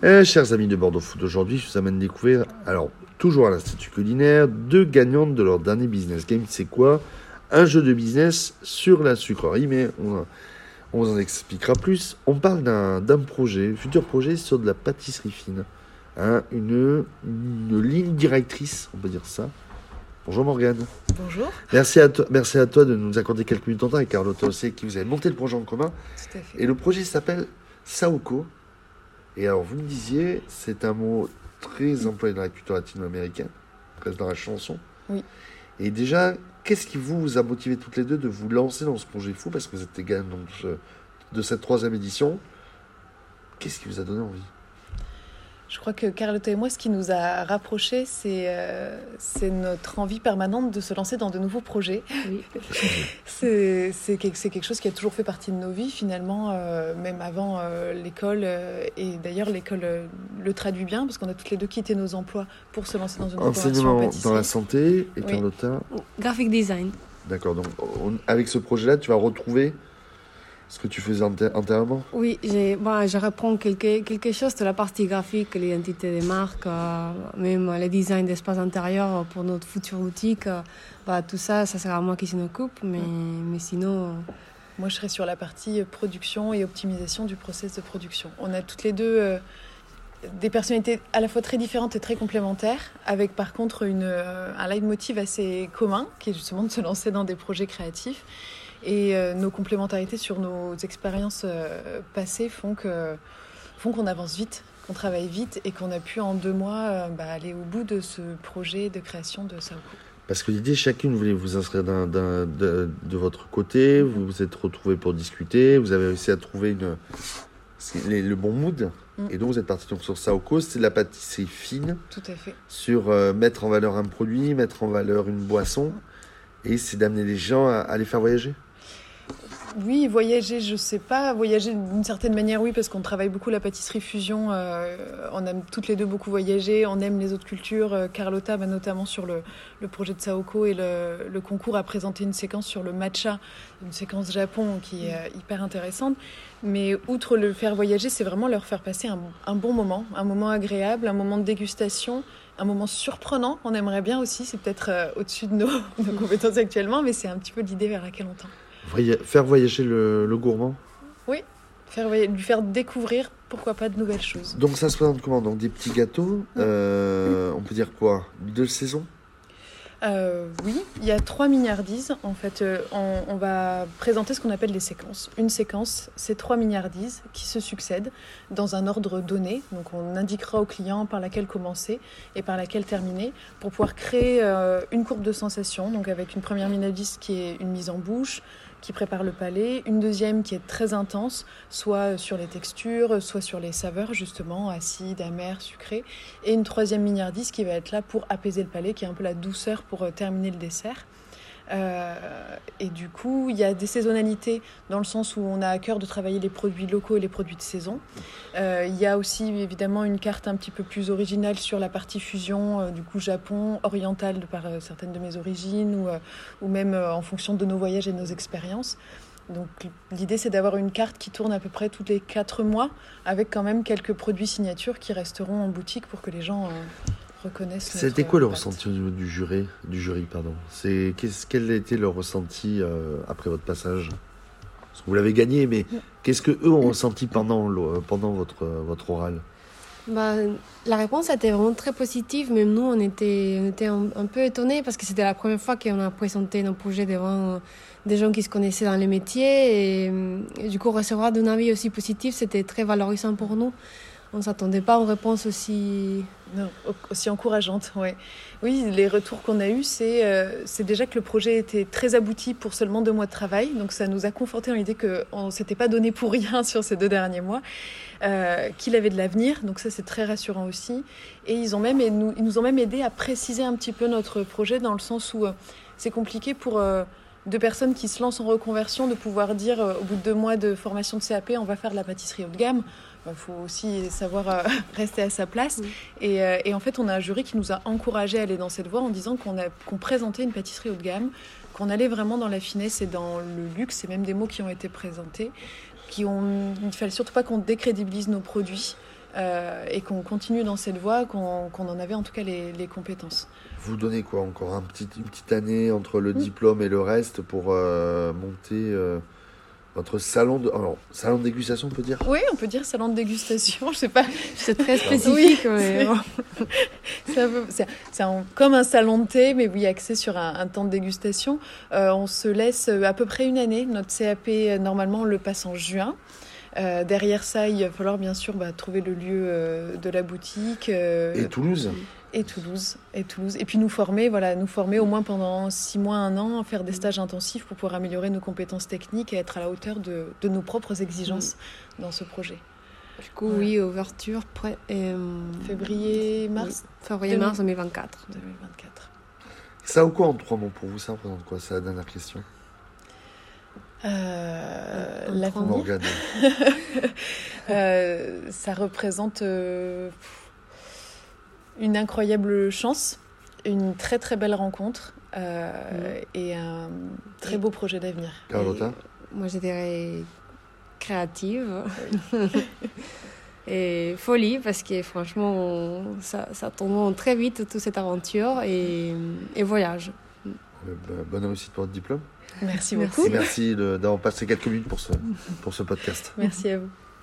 Eh, chers amis de Bordeaux Food, aujourd'hui, je vous amène découvrir, alors, toujours à l'Institut culinaire, deux gagnantes de leur dernier business game. C'est quoi? Un jeu de business sur la sucrerie, mais on, on vous en expliquera plus. On parle d'un projet, futur projet sur de la pâtisserie fine. Hein, une, une ligne directrice, on peut dire ça. Bonjour Morgane. Bonjour. Merci à, toi, merci à toi de nous accorder quelques minutes en temps avec Carlotta aussi, qui vous avez monté le projet en commun. Tout à fait. Et le projet s'appelle Saoko. Et alors, vous me disiez, c'est un mot très employé dans la culture latino-américaine, presque dans la chanson. Oui. Et déjà, qu'est-ce qui vous a motivé toutes les deux de vous lancer dans ce projet fou Parce que vous êtes les gagnants de cette troisième édition? Qu'est-ce qui vous a donné envie? Je crois que Carlotta et moi, ce qui nous a rapprochés, c'est euh, notre envie permanente de se lancer dans de nouveaux projets. Oui. c'est quelque, quelque chose qui a toujours fait partie de nos vies, finalement, euh, même avant euh, l'école. euh, et d'ailleurs, l'école euh, le traduit bien, parce qu'on a toutes les deux quitté nos emplois pour se lancer dans une reconversion en Enseignement dans la santé et Oui. Carlotta. Graphic design. D'accord, donc on- avec ce projet-là, tu vas retrouver ce que tu faisais antérieurement Oui, j'ai- bon, je reprends quelque, quelque chose de la partie graphique, l'identité des marques, euh, même le design d'espace intérieur pour notre future boutique. euh, bah, tout ça, ça sera moi qui s'en occupe, mais, mais sinon, Moi, je serai sur la partie euh, production et optimisation du process de production. On a toutes les deux euh, des personnalités à la fois très différentes et très complémentaires, avec par contre une, euh, un leitmotiv assez commun, qui est justement de se lancer dans des projets créatifs. Et euh, nos complémentarités sur nos expériences euh, passées font que font qu'on avance vite, qu'on travaille vite et qu'on a pu en deux mois euh, bah, aller au bout de ce projet de création de Saoko. Parce que l'idée, chacune voulait vous inscrire de, de votre côté, vous vous êtes retrouvés pour discuter, vous avez réussi à trouver une, c'est les- le bon mood, Mm. et donc vous êtes parti donc sur Saoko, c'est de la pâtisserie fine, Tout à fait. sur euh, mettre en valeur un produit, mettre en valeur une boisson, et c'est d'amener les gens à, à les faire voyager. Oui, voyager, je sais pas. Voyager d'une certaine manière, oui, parce qu'on travaille beaucoup la pâtisserie fusion. euh, on aime toutes les deux beaucoup voyager. On aime les autres cultures. Euh, Carlotta, notamment sur le, projet de Saoko et le, concours, a présenté une séquence sur le matcha, une séquence Japon qui est euh, hyper intéressante. Mais outre le faire voyager, c'est vraiment leur faire passer un, un bon moment, un moment agréable, un moment de dégustation. Un moment surprenant, on aimerait bien aussi, c'est peut-être euh, au-dessus de nos, nos compétences actuellement, mais c'est un petit peu l'idée vers laquelle on tend. Faire voyager le, le gourmand. Faire, voya- lui faire découvrir, pourquoi pas, de nouvelles choses. Donc ça se présente comment? Donc des petits gâteaux, euh, on peut dire quoi? De saison Euh, oui, il y a trois milliardises. En fait, euh, on, on va présenter ce qu'on appelle des séquences. Une séquence, c'est trois milliardises qui se succèdent dans un ordre donné. Donc, on indiquera au client par laquelle commencer et par laquelle terminer pour pouvoir créer euh, une courbe de sensation. Donc, avec une première milliardise qui est une mise en bouche, qui prépare le palais, une deuxième qui est très intense, soit sur les textures, soit sur les saveurs, justement, acides, amères, sucrées, et une troisième milliardise qui va être là pour apaiser le palais, qui est un peu la douceur pour euh, terminer le dessert. Euh, et du coup, il y a des saisonnalités dans le sens où on a à cœur de travailler les produits locaux et les produits de saison. Euh, il y a aussi évidemment une carte un petit peu plus originale sur la partie fusion, euh, du coup Japon, orientale par certaines de mes origines ou, même en fonction de nos voyages et de nos expériences. Donc l'idée c'est d'avoir une carte qui tourne à peu près tous les quatre mois avec quand même quelques produits signatures qui resteront en boutique pour que les gens reconnaissent. C'était quoi le ressenti au niveau du jury, du jury pardon C'est qu'est-ce quel a été leur ressenti euh, après votre passage? Parce que vous l'avez gagné, mais qu'est-ce que eux ont ressenti pendant pendant votre votre oral? Bah, la réponse été vraiment très positive. Même nous, on était, on était un, un peu étonnés parce que c'était la première fois qu'on a présenté nos projets devant euh, des gens qui se connaissaient dans les métiers. Et, et du coup, recevoir d'un avis aussi positif, c'était très valorisant pour nous. On s'attendait pas à une réponse aussi Non, au- aussi encourageante, ouais. Oui, les retours qu'on a eus, c'est euh, déjà que le projet était très abouti pour seulement deux mois de travail. Donc ça nous a conforté dans l'idée qu'on ne s'était pas donné pour rien sur ces deux derniers mois, euh, qu'il avait de l'avenir. Donc ça, c'est très rassurant aussi. Et ils, ont même, et nous, ils nous ont même aidé à préciser un petit peu notre projet dans le sens où euh, c'est compliqué pour... deux personnes qui se lancent en reconversion de pouvoir dire euh, au bout de deux mois de formation de CAP on va faire de la pâtisserie haut de gamme il faut aussi savoir euh, rester à sa place. Oui. Et, euh, et en fait, on a un jury qui nous a encouragé à aller dans cette voie en disant qu'on présentait une pâtisserie haut de gamme, qu'on allait vraiment dans la finesse et dans le luxe. C'est même des mots qui ont été présentés. Qui ont... Il ne fallait surtout pas qu'on décrédibilise nos produits. Euh, et qu'on continue dans cette voie, qu'on en avait en tout cas les, les compétences. Vous donnez quoi encore un petit, Une petite année entre le Mm. diplôme et le reste pour euh, monter euh, votre salon de, alors, salon de dégustation, on peut dire? Oui, on peut dire salon de dégustation, je sais pas. C'est très spécifique. Oui, c'est- comme un salon de thé, mais oui, axé sur un, un temps de dégustation. Euh, on se laisse à peu près une année. Notre CAP, normalement, on le passe en juin. Euh, derrière ça, il va falloir bien sûr bah, trouver le lieu euh, de la boutique euh, Et Toulouse. et Toulouse et Toulouse. Et puis nous former voilà nous former au moins pendant six mois un an faire des stages intensifs pour pouvoir améliorer nos compétences techniques et être à la hauteur de, de nos propres exigences dans ce projet. Du coup, oui, ouverture près, euh, février mars février-mars 2024. 2024 Ça ou quoi en trois mots pour vous Ça représente quoi C'est la dernière question? Euh, l'avenir, Morgane. euh, ça représente euh, une incroyable chance, une très très belle rencontre euh, et un très Et- beau projet d'avenir. Carlotta Moi, je dirais créative. et folie, parce que franchement, ça, ça tourne très vite, toute cette aventure. Et, et voyage. Bah, Bonne réussite pour votre diplôme. Merci beaucoup. Et merci d'avoir passé quelques minutes pour ce, pour ce podcast. Merci à vous.